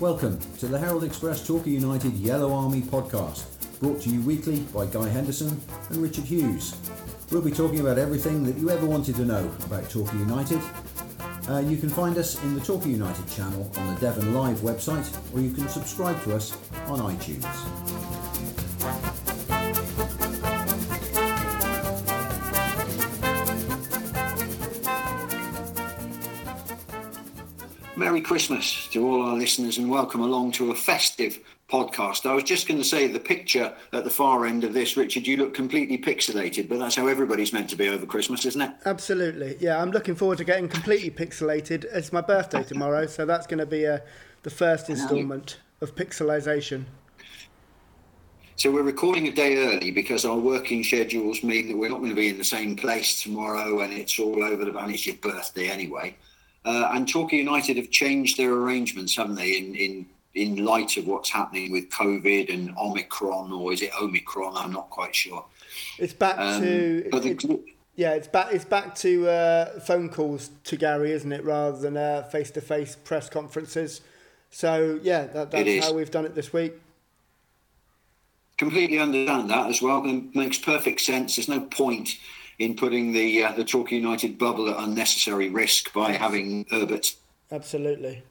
Welcome to the Herald Express Torquay United Yellow Army podcast, brought to you weekly by Guy Henderson and Richard Hughes. We'll be talking about everything that you ever wanted to know about Torquay United. Uh, you can find us in the Torquay United channel on the Devon Live website, or you can subscribe to us on iTunes. Merry Christmas to all our listeners and welcome along to a festive podcast. I was just going to say the picture at the far end of this, Richard, you look completely pixelated, but that's how everybody's meant to be over Christmas, isn't it? Absolutely. Yeah, I'm looking forward to getting completely pixelated. It's my birthday tomorrow, so that's going to be uh, the first instalment of pixelization. So we're recording a day early because our working schedules mean that we're not going to be in the same place tomorrow and it's all over the and it's your birthday anyway. Uh, and Torquay United have changed their arrangements, haven't they, in, in in light of what's happening with COVID and Omicron, or is it Omicron? I'm not quite sure. It's back um, to. the, yeah, it's back. It's back to uh, phone calls to Gary, isn't it, rather than face to face press conferences. So yeah, that, that's how we've done it this week. Completely understand that as well. It makes perfect sense. There's no point in putting the uh, the Torquay United bubble at unnecessary risk by having Herbert. Absolutely.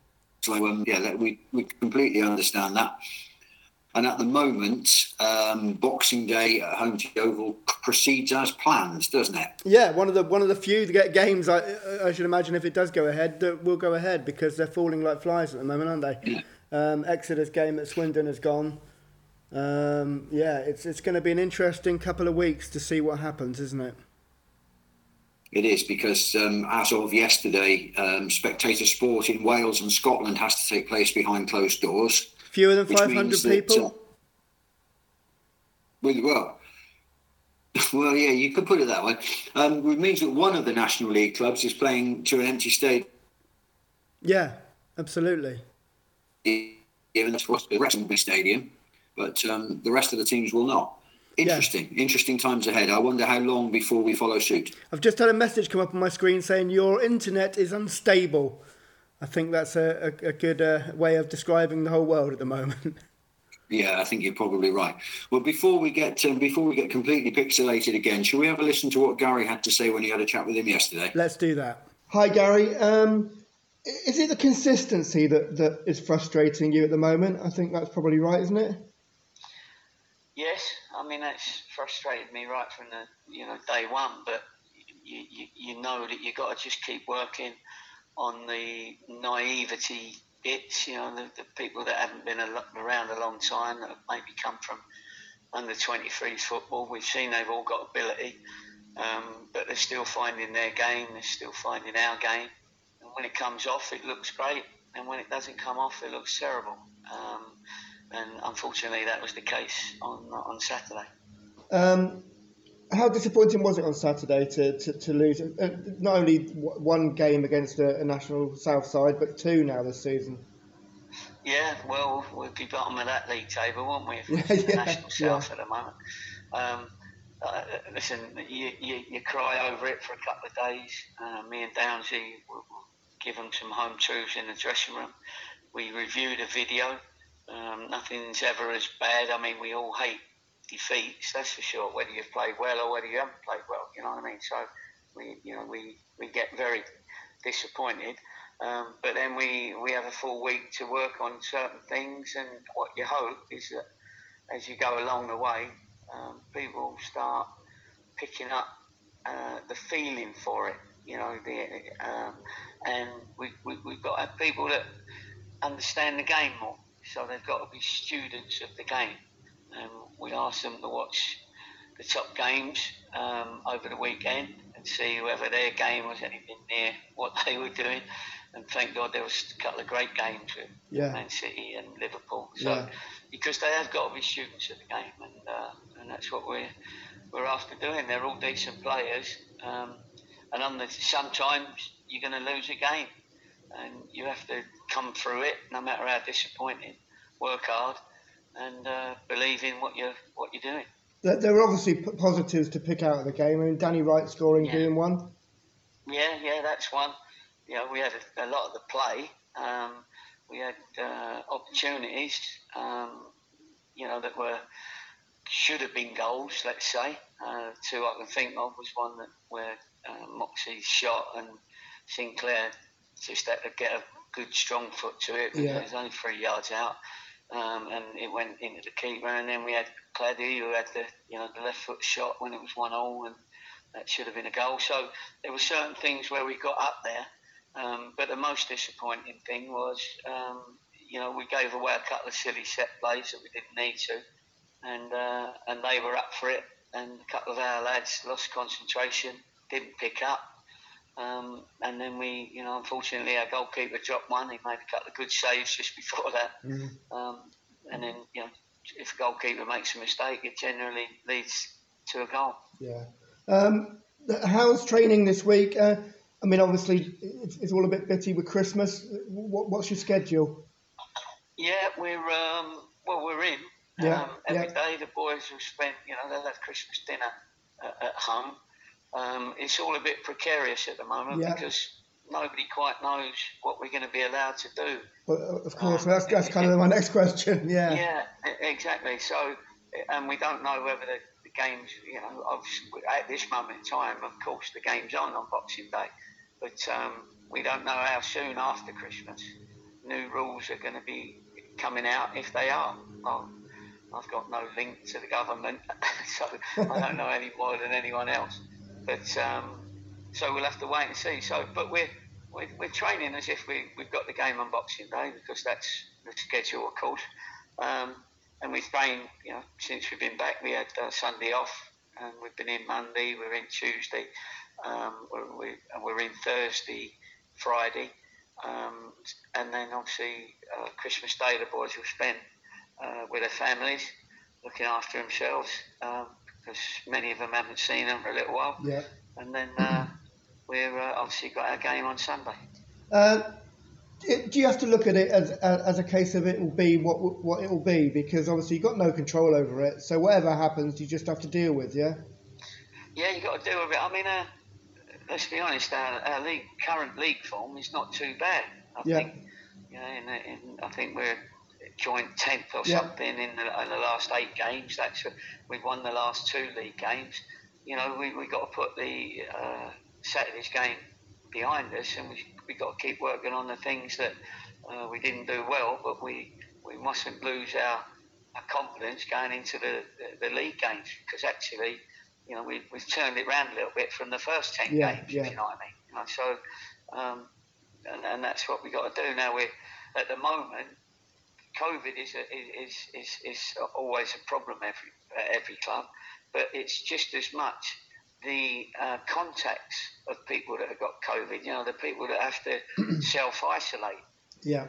So um, yeah, that, we we completely understand that. And at the moment, um, Boxing Day at home to Yeovil proceeds as planned, doesn't it? Yeah, one of the one of the few games I, I should imagine if it does go ahead that will go ahead because they're falling like flies at the moment, aren't they? Yeah. Um, Exeter's game at Swindon has gone. Um, yeah, it's it's going to be an interesting couple of weeks to see what happens, isn't it? It is because, um, as of yesterday, um, spectator sport in Wales and Scotland has to take place behind closed doors. Fewer than 500 people? uh, well, well, yeah, you could put it that way. Um, it means that one of the National League clubs is playing to an empty stadium. Yeah, absolutely. Even the rest will be stadium, but um, the rest of the teams will not. Interesting, yeah. interesting times ahead. I wonder how long before we follow suit. I've just had a message come up on my screen saying your internet is unstable. I think that's a, a, a good uh, way of describing the whole world at the moment. Yeah, I think you're probably right. Well, before we get um, before we get completely pixelated again, shall we have a listen to what Gary had to say when he had a chat with him yesterday? Let's do that. Hi, Gary. Um, is it the consistency that, that is frustrating you at the moment? I think that's probably right, isn't it? Yes, I mean that's frustrated me right from the you know day one. But you you, you know that you got to just keep working on the naivety bits. You know the, the people that haven't been around a long time that maybe come from under 23s football. We've seen they've all got ability, um, but they're still finding their game. They're still finding our game. And when it comes off, it looks great, and when it doesn't come off, it looks terrible. Um, and unfortunately, that was the case on on Saturday. Um, how disappointing was it on Saturday to, to, to lose uh, not only one game against a, a, national South side, but two now this season? Yeah, well, we'll be bottom of that league table, won't we? If Yeah, yeah, national South yeah. at the moment. Um, uh, listen, you, you, you, cry over it for a couple of days. Uh, me and Downsy will give them some home truths in the dressing room. We reviewed a video um, nothing's ever as bad. I mean, we all hate defeats, that's for sure. Whether you've played well or whether you haven't played well, you know what I mean. So we, you know, we, we get very disappointed. Um, but then we, we have a full week to work on certain things, and what you hope is that as you go along the way, um, people start picking up uh, the feeling for it. You know, the, um, and we, we, we've got to have people that understand the game more. So they've got to be students of the game. And we asked them to watch the top games um, over the weekend and see whether their game was anything near what they were doing. And thank God there was a couple of great games with yeah. Man City and Liverpool. So yeah. because they have got to be students of the game, and uh, and that's what we're we're after doing. They're all decent players, um, and on the, sometimes you're going to lose a game and you have to come through it, no matter how disappointing. Work hard and uh, believe in what you're what you're doing. There were obviously positives to pick out of the game. I mean, Danny Wright scoring yeah. being one. Yeah, yeah, that's one. You know, we had a, a lot of the play, um, we had uh, opportunities, um, you know, that were should have been goals. Let's say uh, two I can think of was one that where uh, Moxey shot and Sinclair just had to get a good strong foot to it. Yeah. It was only three yards out. Um, and it went into the keeper, and then we had Claddy who had the you know the left foot shot when it was one all, and that should have been a goal. So there were certain things where we got up there, um, but the most disappointing thing was, um, you know, we gave away a couple of silly set plays that we didn't need to, and uh, and they were up for it, and a couple of our lads lost concentration, didn't pick up, um, and then we, you know, unfortunately our goalkeeper dropped one. He made a couple of good saves just before that, mm. and then you know, if a goalkeeper makes a mistake, it generally leads to a goal. Yeah. Um, how's training this week? Uh, I mean, obviously, it's, it's all a bit bitty with Christmas. What, what's your schedule? Yeah, we're um, well, we're in. Yeah, um, every yeah. day the boys will spend, you know, they'll have Christmas dinner at, at home. Um, it's all a bit precarious at the moment yeah. because nobody quite knows what we're going to be allowed to do. Well, of course, um, that's, that's kind of my next question. Yeah. Yeah, exactly. So, and we don't know whether the, the games, you know, at this moment in time, of course, the game's on on Boxing Day but um, we don't know how soon after Christmas new rules are going to be coming out if they are. Well, I've got no link to the government, so I don't know any more than anyone else. But um, so we'll have to wait and see. So, but we're we're, we're training as if we, we've got the game on Boxing Day because that's the schedule, of course. Um, and we've trained, you know, since we've been back. We had uh, Sunday off, and we've been in Monday. We're in Tuesday. Um, we're, we're, in Thursday, Friday, um, and then obviously uh, Christmas Day the boys will spend uh, with their families, looking after themselves um, because many of them haven't seen them for a little while. Yeah. And then uh, we've uh, obviously got our game on Sunday. Uh, do you have to look at it as, as a case of it will be what what it will be because obviously you've got no control over it so whatever happens you just have to deal with yeah yeah you got to deal with it I mean uh, let's be honest, our, our league, current league form is not too bad. I yeah. think, you know, in, in, I think we're joint tenth or yeah. something in the, in the, last eight games. That's we've won the last two league games. You know, we we got to put the uh, Saturday's game behind us, and we we got to keep working on the things that uh, we didn't do well, but we we mustn't lose our, our confidence going into the, the, the league games because actually you know, we, we've turned it around a little bit from the first 10 yeah, games, yeah. if you know what I mean. You know, so, um, and, and that's what we've got to do. Now, we're, at the moment, COVID is, a, is, is, is always a problem every, at every club, but it's just as much the uh, contacts of people that have got COVID, you know, the people that have to self isolate. Yeah.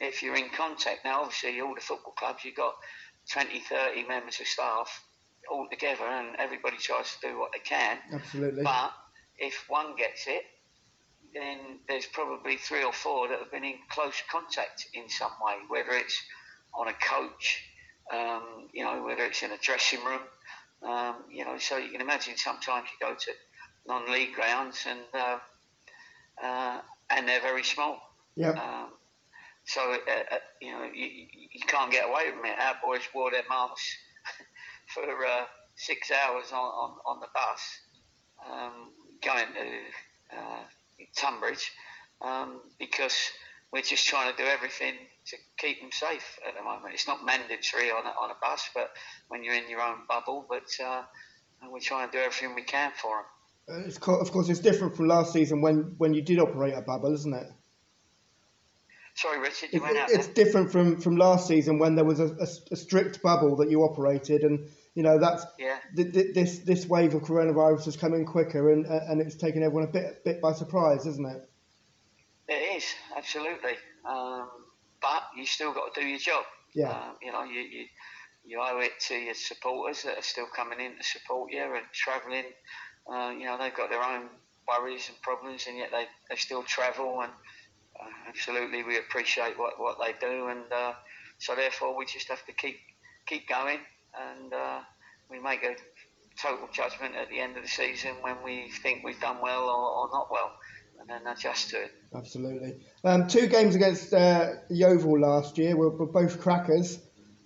If you're in contact, now obviously all the football clubs, you've got 20, 30 members of staff all together and everybody tries to do what they can. Absolutely. But if one gets it, then there's probably three or four that have been in close contact in some way, whether it's on a coach, um, you know, whether it's in a dressing room, um, you know. So you can imagine sometimes you go to non-league grounds and uh, uh, and they're very small. Yeah. Um, so uh, uh, you know you, you can't get away from it. Our boys wore their masks for uh, six hours on, on, on the bus um, going to uh, Tonbridge um, because we're just trying to do everything to keep them safe at the moment. It's not mandatory on a, on a bus, but when you're in your own bubble, but uh, we're trying to do everything we can for them. Uh, it's co- of course, it's different from last season when, when you did operate a bubble, isn't it? Sorry, Richard, you it, went out. It's there. different from, from last season when there was a, a, a strict bubble that you operated, and you know that's yeah. th- th- this this wave of coronavirus has come in quicker and and it's taken everyone a bit bit by surprise, isn't it? It is absolutely, um, but you still got to do your job. Yeah. Um, you know, you, you you owe it to your supporters that are still coming in to support you and travelling. Uh, you know, they've got their own worries and problems, and yet they, they still travel. And uh, absolutely, we appreciate what, what they do, and uh, so therefore we just have to keep keep going and uh, we make a total judgment at the end of the season when we think we've done well or, or not well. and then adjust to it. Absolutely. Um, two games against uh, Yeovil last year were, were both crackers.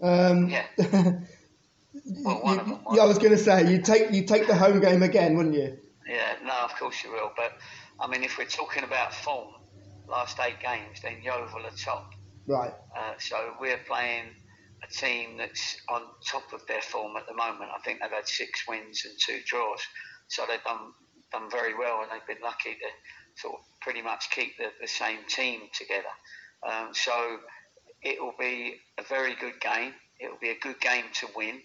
Um, yeah. well, one you, of them, one I was going to say you take you take the home game again, wouldn't you? Yeah, no, of course you will. But I mean, if we're talking about form, last eight games, then Yeovil are top. Right. Uh, so we're playing a team that's on top of their form at the moment. I think they've had six wins and two draws, so they've done done very well, and they've been lucky to sort of pretty much keep the, the same team together. Um, so it will be a very good game. It will be a good game to win,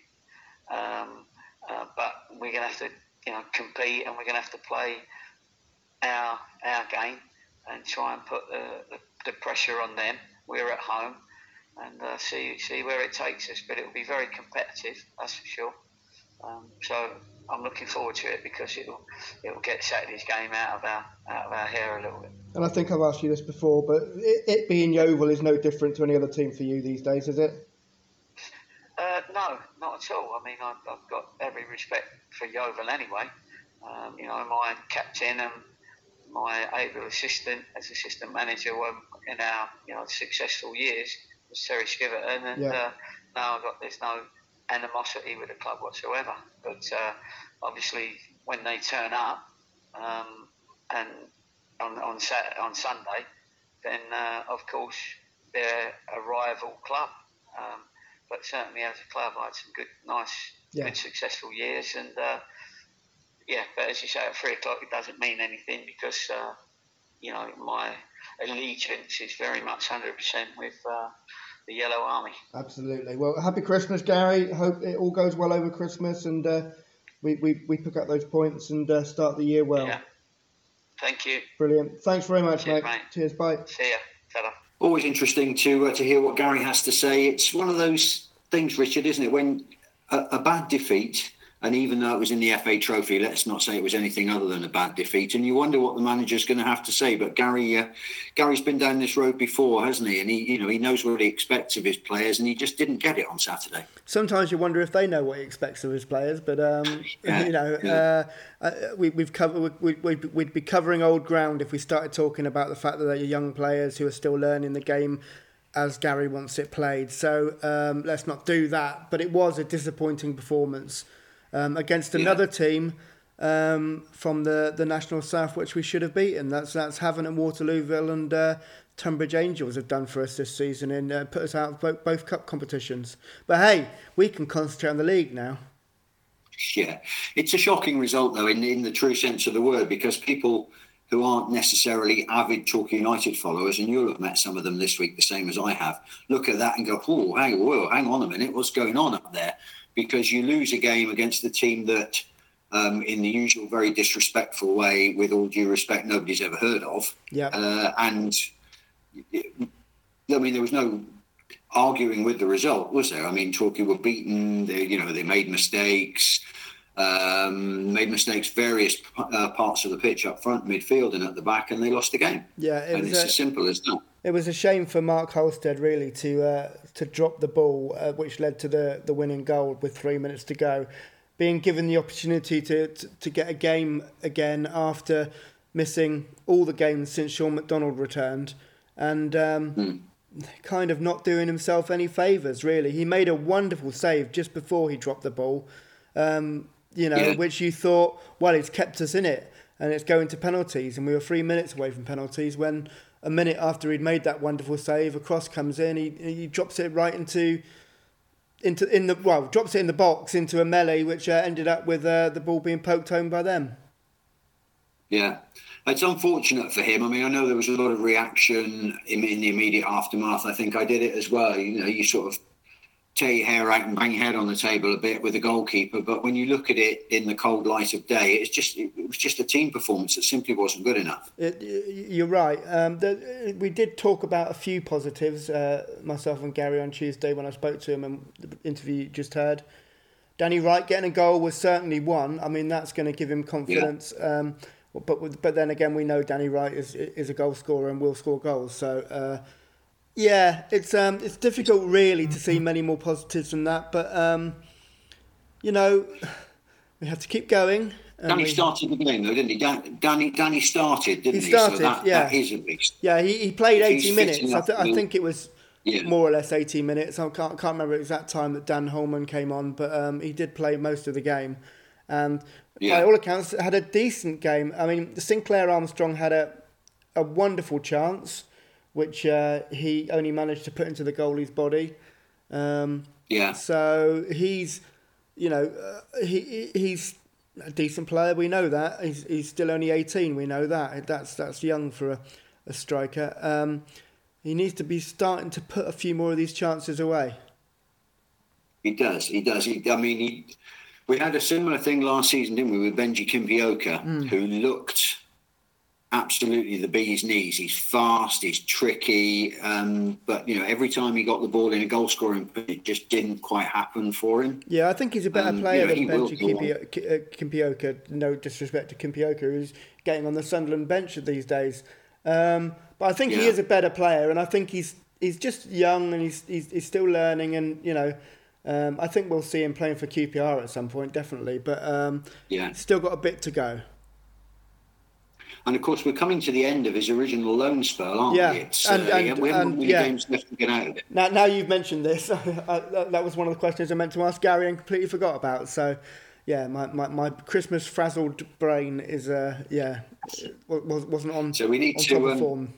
um, uh, but we're going to have to you know compete, and we're going to have to play our our game and try and put the, the, the pressure on them. We're at home and uh, see see where it takes us. But it will be very competitive, that's for sure. Um, so I'm looking forward to it because it'll it'll get Saturday's game out of our out of our hair a little bit. And I think I've asked you this before, but it, it being Yeovil is no different to any other team for you these days, is it? Uh, no, not at all. I mean, I've, I've got every respect for Yeovil anyway. Um, you know, my captain and my able assistant as assistant manager were in our you know successful years Terry Skiverton, and yeah. uh, now I've got there's no animosity with the club whatsoever. But uh, obviously, when they turn up um, and on on, Saturday, on Sunday, then uh, of course they're a rival club. Um, but certainly as a club, I had some good, nice, yeah. good, successful years, and uh, yeah. But as you say, at three o'clock, it doesn't mean anything because uh, you know my allegiance is very much hundred percent with uh, the Yellow Army. Absolutely. Well, happy Christmas, Gary. Hope it all goes well over Christmas and uh, we, we, we pick up those points and uh, start the year well. Yeah. Thank you. Brilliant. Thanks very much, Cheers, mate. mate. Cheers. Bye. See ya. ta Always interesting to uh, to hear what Gary has to say. It's one of those things, Richard, isn't it? When a, a bad defeat and even though it was in the FA Trophy, let's not say it was anything other than a bad defeat. And you wonder what the manager's going to have to say. But Gary, uh, Gary's been down this road before, hasn't he? And he, you know, he knows what he expects of his players, and he just didn't get it on Saturday. Sometimes you wonder if they know what he expects of his players, but um, yeah, you know, yeah. uh, uh, we, have covered. We, we, we'd be covering old ground if we started talking about the fact that they're young players who are still learning the game as Gary wants it played. So um, let's not do that. But it was a disappointing performance um, against another yeah. team um, from the, the National South, which we should have beaten. That's that's Havant and Waterlooville and uh, Tonbridge Angels have done for us this season and uh, put us out of both, both cup competitions. But hey, we can concentrate on the league now. Yeah, it's a shocking result though, in in the true sense of the word, because people who aren't necessarily avid Torquay United followers, and you'll have met some of them this week, the same as I have, look at that and go, "Oh, hang, whoa, hang on a minute, what's going on up there?" Because you lose a game against the team that, um, in the usual very disrespectful way, with all due respect, nobody's ever heard of. Yeah. Uh, and I mean, there was no arguing with the result, was there? I mean, Torquay were beaten. They, you know, they made mistakes. Um, made mistakes various uh, parts of the pitch up front, midfield, and at the back, and they lost the game. Yeah, it and it's a, as simple as that. It was a shame for Mark Halstead really to uh, to drop the ball, uh, which led to the, the winning goal with three minutes to go. Being given the opportunity to, to, to get a game again after missing all the games since Shaun MacDonald returned, and um, mm. kind of not doing himself any favours, really. He made a wonderful save just before he dropped the ball, um, you know, yeah. which you thought, well, it's kept us in it and it's going to penalties, and we were three minutes away from penalties when a minute after he'd made that wonderful save, a cross comes in, he, he drops it right into into in the well drops it in the box into a melee, which uh, ended up with uh, the ball being poked home by them. Yeah, it's unfortunate for him. I mean, I know there was a lot of reaction in, in the immediate aftermath. I think I did it as well. You know, you sort of tear your hair out and bang your head on the table a bit with the goalkeeper. But when you look at it in the cold light of day, it's just it was just a team performance that simply wasn't good enough. It, you're right. Um, the, we did talk about a few positives, uh, myself and Gary on Tuesday when I spoke to him and the interview you just heard. Danny Wright getting a goal was certainly one. I mean, that's going to give him confidence. Yeah. Um, but but then again, we know Danny Wright is is a goal scorer and will score goals. So. Uh, yeah, it's um, it's difficult really to see many more positives than that, but um, you know, we have to keep going, Danny we, started the game though, didn't he? Dan, Danny Danny started, didn't he? Started, so that, yeah. that is a beast. Yeah, he, he played 80 minutes. I, th- I, think it was yeah. more or less 80 minutes. I can't, can't remember the exact time that Dan Holman came on, but um, he did play most of the game. And yeah. by all accounts, had a decent game. I mean, Sinclair Armstrong had a, a wonderful chance, which uh, he only managed to put into the goalie's body. Um, yeah. So he's, you know, uh, he he's a decent player. We know that he's he's still only eighteen. We know that that's that's young for a, a striker. Um, he needs to be starting to put a few more of these chances away. He does. He does. He, I mean, he, we had a similar thing last season, didn't we, with Benji Kimpioka, mm. who looked absolutely the bee's knees. He's fast, he's tricky, um, but you know every time he got the ball in a goal scoring, it just didn't quite happen for him. Yeah, I think he's a better um, player you know, than Benji Kimpioka. Uh, no disrespect to Kimpioka, who's getting on the Sunderland bench these days. Um, but I think yeah. he is a better player, and I think he's he's just young and he's he's, he's still learning, and you know. Um, I think we'll see him playing for QPR at some point, definitely. But um, yeah, still got a bit to go. And of course, we're coming to the end of his original loan spell, aren't yeah. we? It's, and, uh, and, we haven't and, many yeah. games left to get out of it. Now, now you've mentioned this, that was one of the questions I meant to ask Gary and completely forgot about. So, yeah, my, my, my Christmas frazzled brain is, uh, yeah, wasn't on, so we need to, um.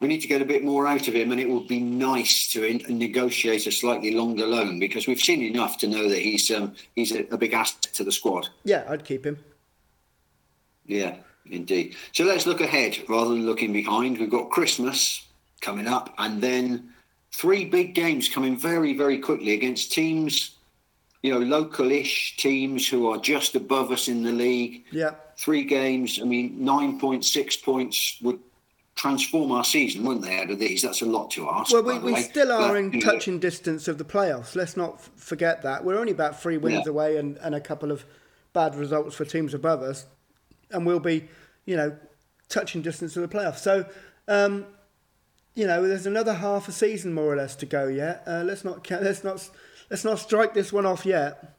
We need to get a bit more out of him, and it would be nice to in, negotiate a slightly longer loan because we've seen enough to know that he's um, he's a, a big asset to the squad. Yeah, I'd keep him. Yeah, indeed. So let's look ahead rather than looking behind. We've got Christmas coming up, and then three big games coming very, very quickly against teams, you know, local-ish teams who are just above us in the league. Yeah. Three games. I mean, nine points, six points would transform our season, wouldn't they? Out of these, that's a lot to ask. Well, we, we still are but, in touching know, distance of the playoffs. Let's not forget that we're only about three wins yeah. away, and, and a couple of bad results for teams above us and we'll be, you know, touching distance of the playoffs. So, um, you know, there's another half a season more or less to go yet. Uh, let's not let's not let's not strike this one off yet.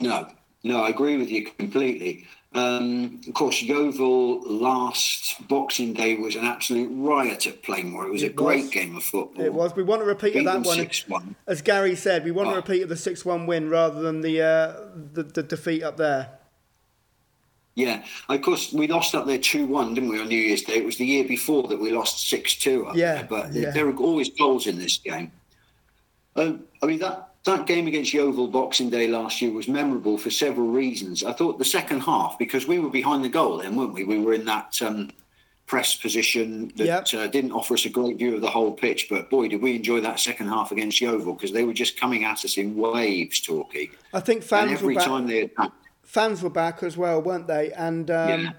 No, no, I agree with you completely. Um, of course, Yeovil last Boxing Day was an absolute riot at Plainmoor. It was it a great game of football. It was. We want a repeat of that one. 6-1. As Gary said, we want oh. a repeat of the six-one win rather than the, uh, the the defeat up there. Yeah, of course we lost up there two one, didn't we, on New Year's Day? It was the year before that we lost six two yeah, there, but yeah. there are always goals in this game. Um, I mean that that game against Yeovil Boxing Day last year was memorable for several reasons. I thought the second half because we were behind the goal then, weren't we? We were in that um, press position that yep. uh, didn't offer us a great view of the whole pitch, but boy, did we enjoy that second half against Yeovil because they were just coming at us in waves, Torquay. I think fans and every back- time they attacked fans were back as well, weren't they? And um, yeah.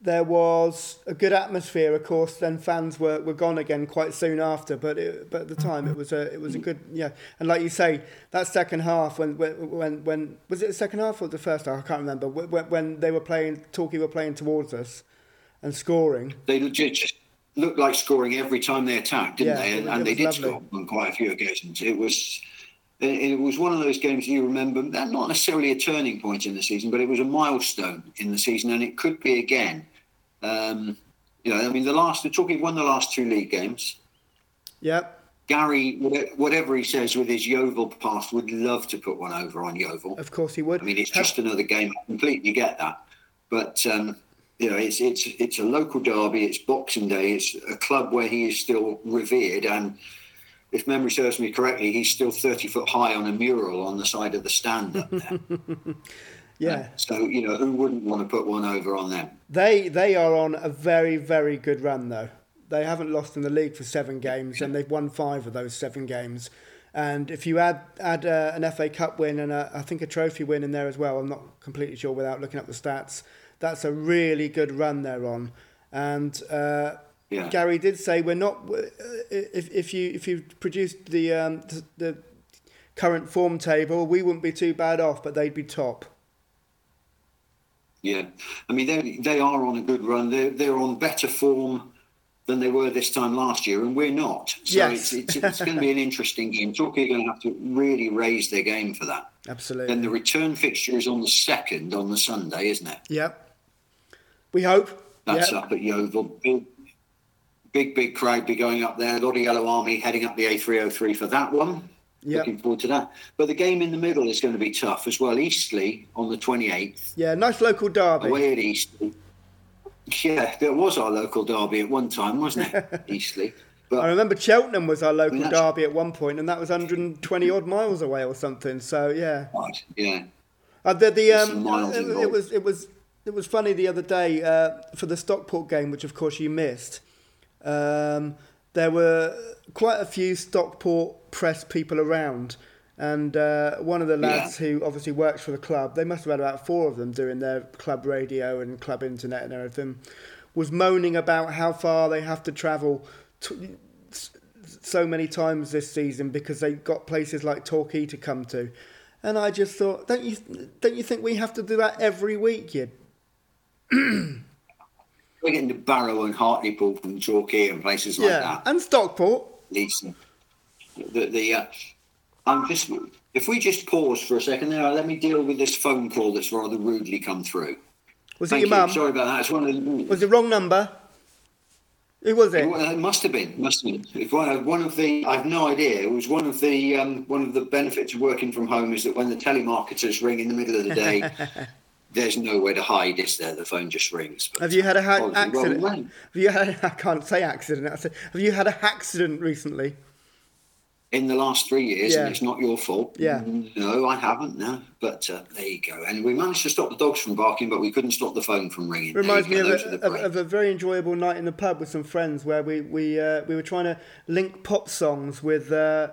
there was a good atmosphere. Of course, then fans were, were gone again quite soon after. But it, but at the time, it was a it was a good yeah. And like you say, that second half when when when was it the second half or the first half? I can't remember. When, when they were playing, Torquay were playing towards us and scoring. They just looked like scoring every time they attacked, didn't yeah, they? And, and they did lovely. score on quite a few occasions. It was it was one of those games you remember, not necessarily a turning point in the season, but it was a milestone in the season, and it could be again. Um, you know, I mean, the last, the Torquay won the last two league games. Yep. Gary, whatever he says with his Yeovil past, would love to put one over on Yeovil. Of course, he would. I mean, it's just another game. I completely get that, but um, you know, it's it's it's a local derby. It's Boxing Day. It's a club where he is still revered, and if memory serves me correctly, he's still 30 foot high on a mural on the side of the stand up there. yeah. Uh, so, you know, who wouldn't want to put one over on them? They, they are on a very, very good run, though. They haven't lost in the league for seven games, and they've won five of those seven games. And if you add add uh, an FA Cup win and a, I think a trophy win in there as well, I'm not completely sure without looking up the stats. That's a really good run they're on. And uh, yeah. Gary did say we're not. Uh, if, if you if you produced the um, the current form table, we wouldn't be too bad off, but they'd be top. Yeah, I mean they they are on a good run. They're they're on better form than they were this time last year, and we're not. So Yes. it's, it's, it's going to be an interesting game. Torquay are going to have to really raise their game for that. Absolutely. Then the return fixture is on the second on the Sunday, isn't it? Yep. We hope. That's Yep. up at Yeovil. Big, big, big crowd be going up there. A lot of Yellow Army heading up the A303 for that one. Yep. Looking forward to that. But the game in the middle is going to be tough as well. Eastleigh on the 28th, Yeah, nice local derby. away at Eastleigh. Yeah, that was our local derby at one time, wasn't it? Eastleigh. I remember Cheltenham was our local that's- derby at one point, and that was 120 odd miles away or something. So yeah, yeah, uh, the, the um, it, it was it was it was funny the other day uh, for the Stockport game, which of course you missed. Um, there were quite a few Stockport press people around, and uh, one of the lads who obviously works for the club, they must have had about four of them doing their club radio and club internet and everything, was moaning about how far they have to travel. To, so many times this season because they've got places like Torquay to come to, and I just thought, don't you don't you think we have to do that every week? You we're getting to Barrow and Hartlepool from Torquay and places like that. and Stockport. Lisa. The, the uh, I'm just if we just pause for a second there, let me deal with this phone call that's rather rudely come through. Was Thank it your you. mum? Sorry about that. It's one of the, Was it wrong number? Who was it? Well, it must have been. Must have been. One of, one of the. I've no idea. It was one of the um, one of the benefits of working from home is that when the telemarketers ring in the middle of the day, there's nowhere to hide. Is there? The phone just rings. But, Have you had a ha- accident? Have you had? I can't say accident. Have you had a accident recently? in the last three years, Yeah. and it's not your fault. Yeah. No, I haven't. No, but uh, there you go. And we managed to stop the dogs from barking, but we couldn't stop the phone from ringing. Reminds me of a, of, of a very enjoyable night in the pub with some friends where we we uh, we were trying to link pop songs with uh,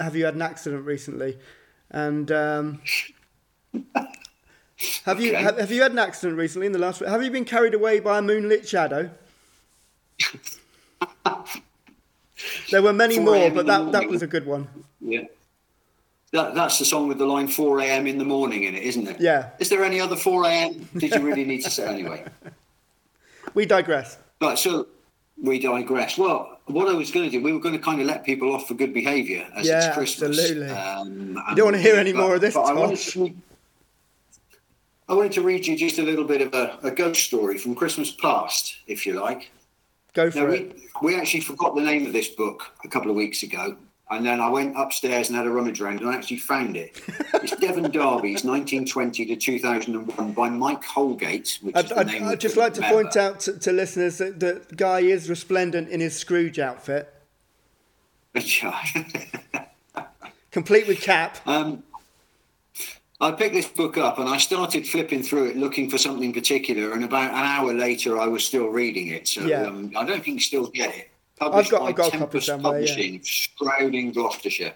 "Have you had an accident recently?" and um, have you Okay. have, have you had an accident recently in the last? Have you been carried away by a moonlit shadow? there were many more, but that, that was a good one. Yeah. That, that's the song with the line 4 a.m. in the morning in it, isn't it? Yeah. Is there any other 4 a.m.? Did you really need to say anyway? We digress. Right, so we digress. Well, what I was going to do, we were going to kind of let people off for good behaviour as Yeah, it's Christmas. absolutely. Um, You don't want to hear any but- more of this, but I wanted, to, I wanted to read you just a little bit of a, a ghost story from Christmas past, if you like. Go Now, for it. we, we actually forgot the name of this book a couple of weeks ago. And then I went upstairs and had a rummage around and I actually found it. It's Devon Derby's 1920 to 2001 by Mike Holgate, which is I'd, the I'd, name I'd just like to point out to, to listeners that the guy is resplendent in his Scrooge outfit, complete with cap. um, I picked this book up and I started flipping through it looking for something particular. And about an hour later, I was still reading it. So Yeah. um, I don't think you still get it. Published got- by I've got Tempus somewhere, yeah. Publishing, Strouting, Gloucestershire,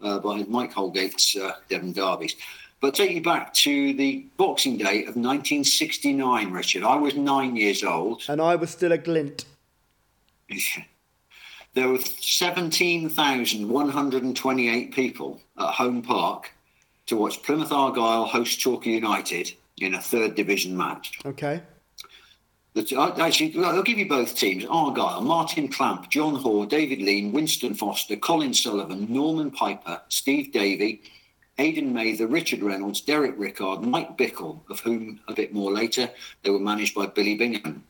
uh, by Mike Holgate's uh, Devon Derbies. But take you back to the Boxing Day of 1969, Richard. I was nine years old. And I was still a glint. There were 17,128 people at Home Park to watch Plymouth Argyle host Torquay United in a third division match. Okay. Uh, actually, I'll give you both teams. Argyle, Martin Clamp, John Hoare, David Lean, Winston Foster, Colin Sullivan, Norman Piper, Steve Davey, Aidan Mather, Richard Reynolds, Derek Rickard, Mike Bickle, of whom a bit more later. They were managed by Billy Bingham.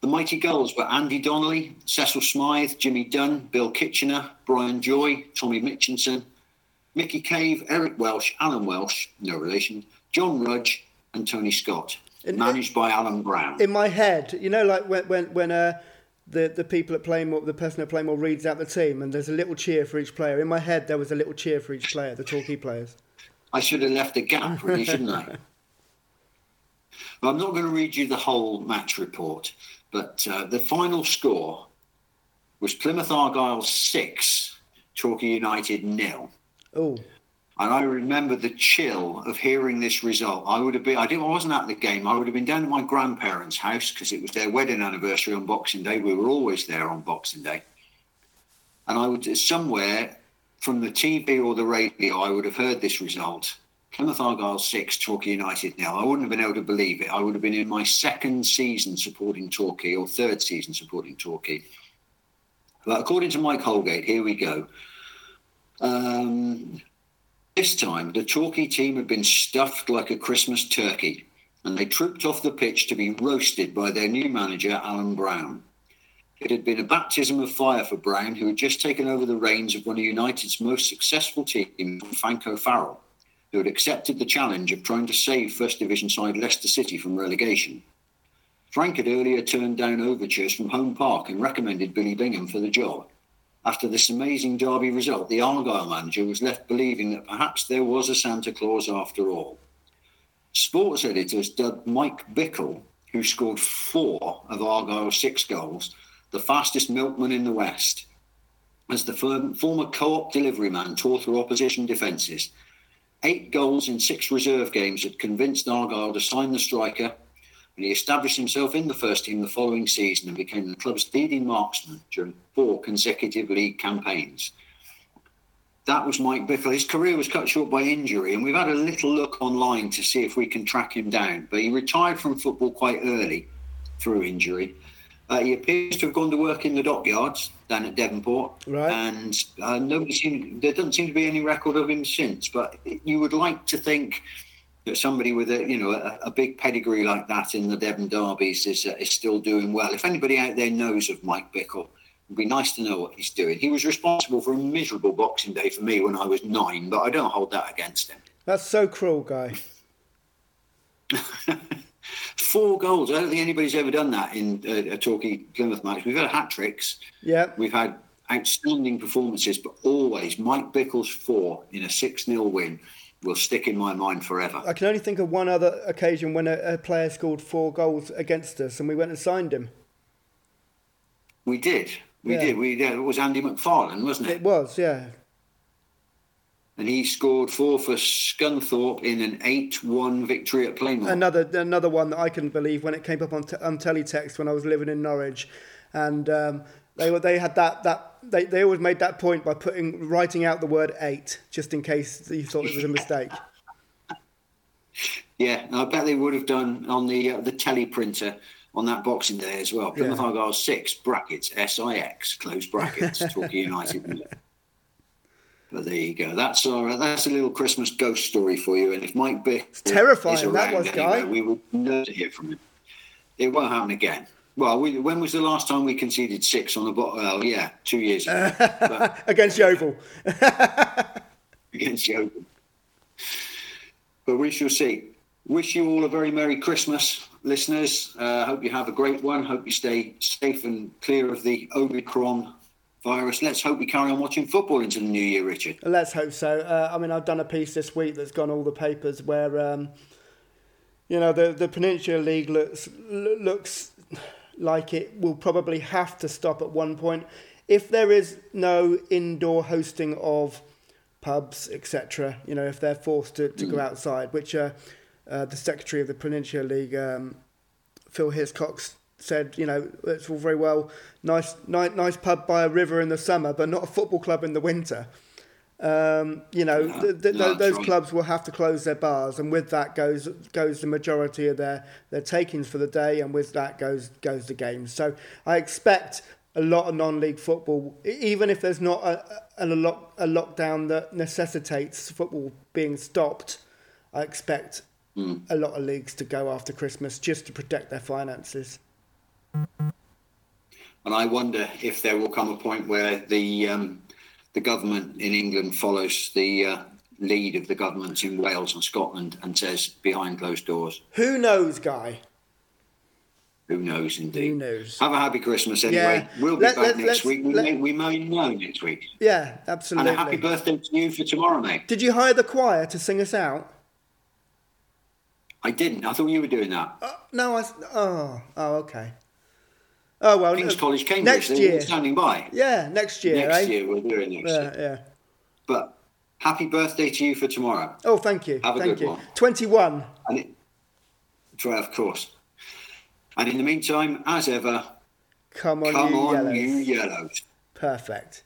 The Mighty Gulls were Andy Donnelly, Cecil Smythe, Jimmy Dunn, Bill Kitchener, Brian Joy, Tommy Mitchinson, Mickey Cave, Eric Welsh, Alan Welsh, no relation, John Rudge, and Tony Scott, And- managed by Alan Brown. In my head, you know, like when when when uh, the the people at Plainmoor, the person at Plainmoor reads out the team, and there's a little cheer for each player. In my head, there was a little cheer for each player, the Torquay players. I should have left a gap, really, shouldn't I? Well, I'm not going to read you the whole match report, but uh, the final score was Plymouth Argyle 6, Torquay United nil. Oh, And I remember the chill of hearing this result. I would have been, I, didn't, I wasn't at the game. I would have been down at my grandparents' house because it was their wedding anniversary on Boxing Day. We were always there on Boxing Day. And I would, somewhere from the TV or the radio, I would have heard this result. Plymouth Argyle 6, Torquay United now. I wouldn't have been able to believe it. I would have been in my second season supporting Torquay or third season supporting Torquay. But according to Mike Holgate, here we go. Um, this time, the Torquay team had been stuffed like a Christmas turkey and they trooped off the pitch to be roasted by their new manager, Alan Brown. It had been a baptism of fire for Brown, who had just taken over the reins of one of United's most successful teams, Frank Farrell, who had accepted the challenge of trying to save First Division side Leicester City from relegation. Frank had earlier turned down overtures from Home Park and recommended Billy Bingham for the job. After this amazing derby result, the Argyle manager was left believing that perhaps there was a Santa Claus after all. Sports editors dubbed Mike Bickle, who scored four of Argyle's six goals, the fastest milkman in the West. As the former co op delivery man tore through opposition defences, Eight goals in six reserve games had convinced Argyle to sign the striker, and he established himself in the first team the following season and became the club's leading marksman during four consecutive league campaigns. That was Mike Bickle. His career was cut short by injury, and we've had a little look online to see if we can track him down. But he retired from football quite early through injury. Uh, he appears to have gone to work in the dockyards down at Devonport, right. and uh, nobody seemed, there doesn't seem to be any record of him since. But you would like to think somebody with a you know a, a big pedigree like that in the Devon derbies is uh, is still doing well. If anybody out there knows of Mike Bickle, it'd be nice to know what he's doing. He was responsible for a miserable Boxing Day for me when I was nine, but I don't hold that against him. That's so cruel, guy. Four goals. I don't think anybody's ever done that in a, a Torquay Plymouth match. We've had hat tricks. Yeah. We've had outstanding performances, but always Mike Bickle's four in a 6 0 win will stick in my mind forever. I can only think of one other occasion when a, a, player scored four goals against us and we went and signed him. We did. We yeah. did. We yeah, It was Andy McFarlane, wasn't it? It was, yeah and he scored four for Scunthorpe in an 8-1 victory at Plainmoor. Another another one that I couldn't believe when it came up on, t- on teletext when I was living in Norwich, and um, they were they had that that they, they always made that point by putting writing out the word eight just in case you thought it was a mistake. yeah, I bet they would have done on the uh, the teleprinter on that Boxing Day as well. Plymouth yeah. Argyle six brackets S I X close brackets Torquay United. But there you go. That's our that's a little Christmas ghost story for you. And if Mike Bick it's terrifying, is around that was, anyway, guy. we will never hear from him. It won't happen again. Well, we, when was the last time we conceded six on the bottom? Well, yeah, two years ago. against Yeovil. against Yeovil. But we shall see. Wish you all a very Merry Christmas, listeners. Uh, hope you have a great one. Hope you stay safe and clear of the Omicron virus. Let's hope we carry on watching football into the new year, Richard. Let's hope so. Uh, I mean, I've done a piece this week that's gone all the papers where, um, you know, the the Peninsula League looks looks like it will probably have to stop at one point if there is no indoor hosting of pubs, etc. You know, if they're forced to, to mm. go outside, which uh, uh, the secretary of the Peninsula League, um, Phil Hiscox, said, you know, it's all very well, nice, nice, nice pub by a river in the summer, but not a football club in the winter. Um, you know, th- th- no, those clubs will have to close their bars, and with that goes goes the majority of their, their takings for the day, and with that goes goes the games. So I expect a lot of non-league football, even if there's not a, a, a, lock, a lockdown that necessitates football being stopped. I expect mm. a lot of leagues to go after Christmas just to protect their finances. And I wonder if there will come a point where the um, the government in England follows the uh, lead of the governments in Wales and Scotland and says behind closed doors. Who knows, Guy? Who knows, indeed. Who knows? Have a happy Christmas anyway. Yeah. We'll be let, back let, next week. We, let, may, we may know next week. Yeah, absolutely. And a happy birthday to you for tomorrow, mate. Did you hire the choir to sing us out? I didn't. I thought you were doing that. Uh, no, I. Oh, oh, okay. Oh well, King's College, Cambridge. Next year, standing by. Yeah, next year. Next eh? year we're doing it next yeah, year. Yeah. But happy birthday to you for tomorrow. Oh, thank you. Have a thank good you. one. Twenty-one. And it, of course. And in the meantime, as ever, come on, come you on, yellows. you yellows. Perfect.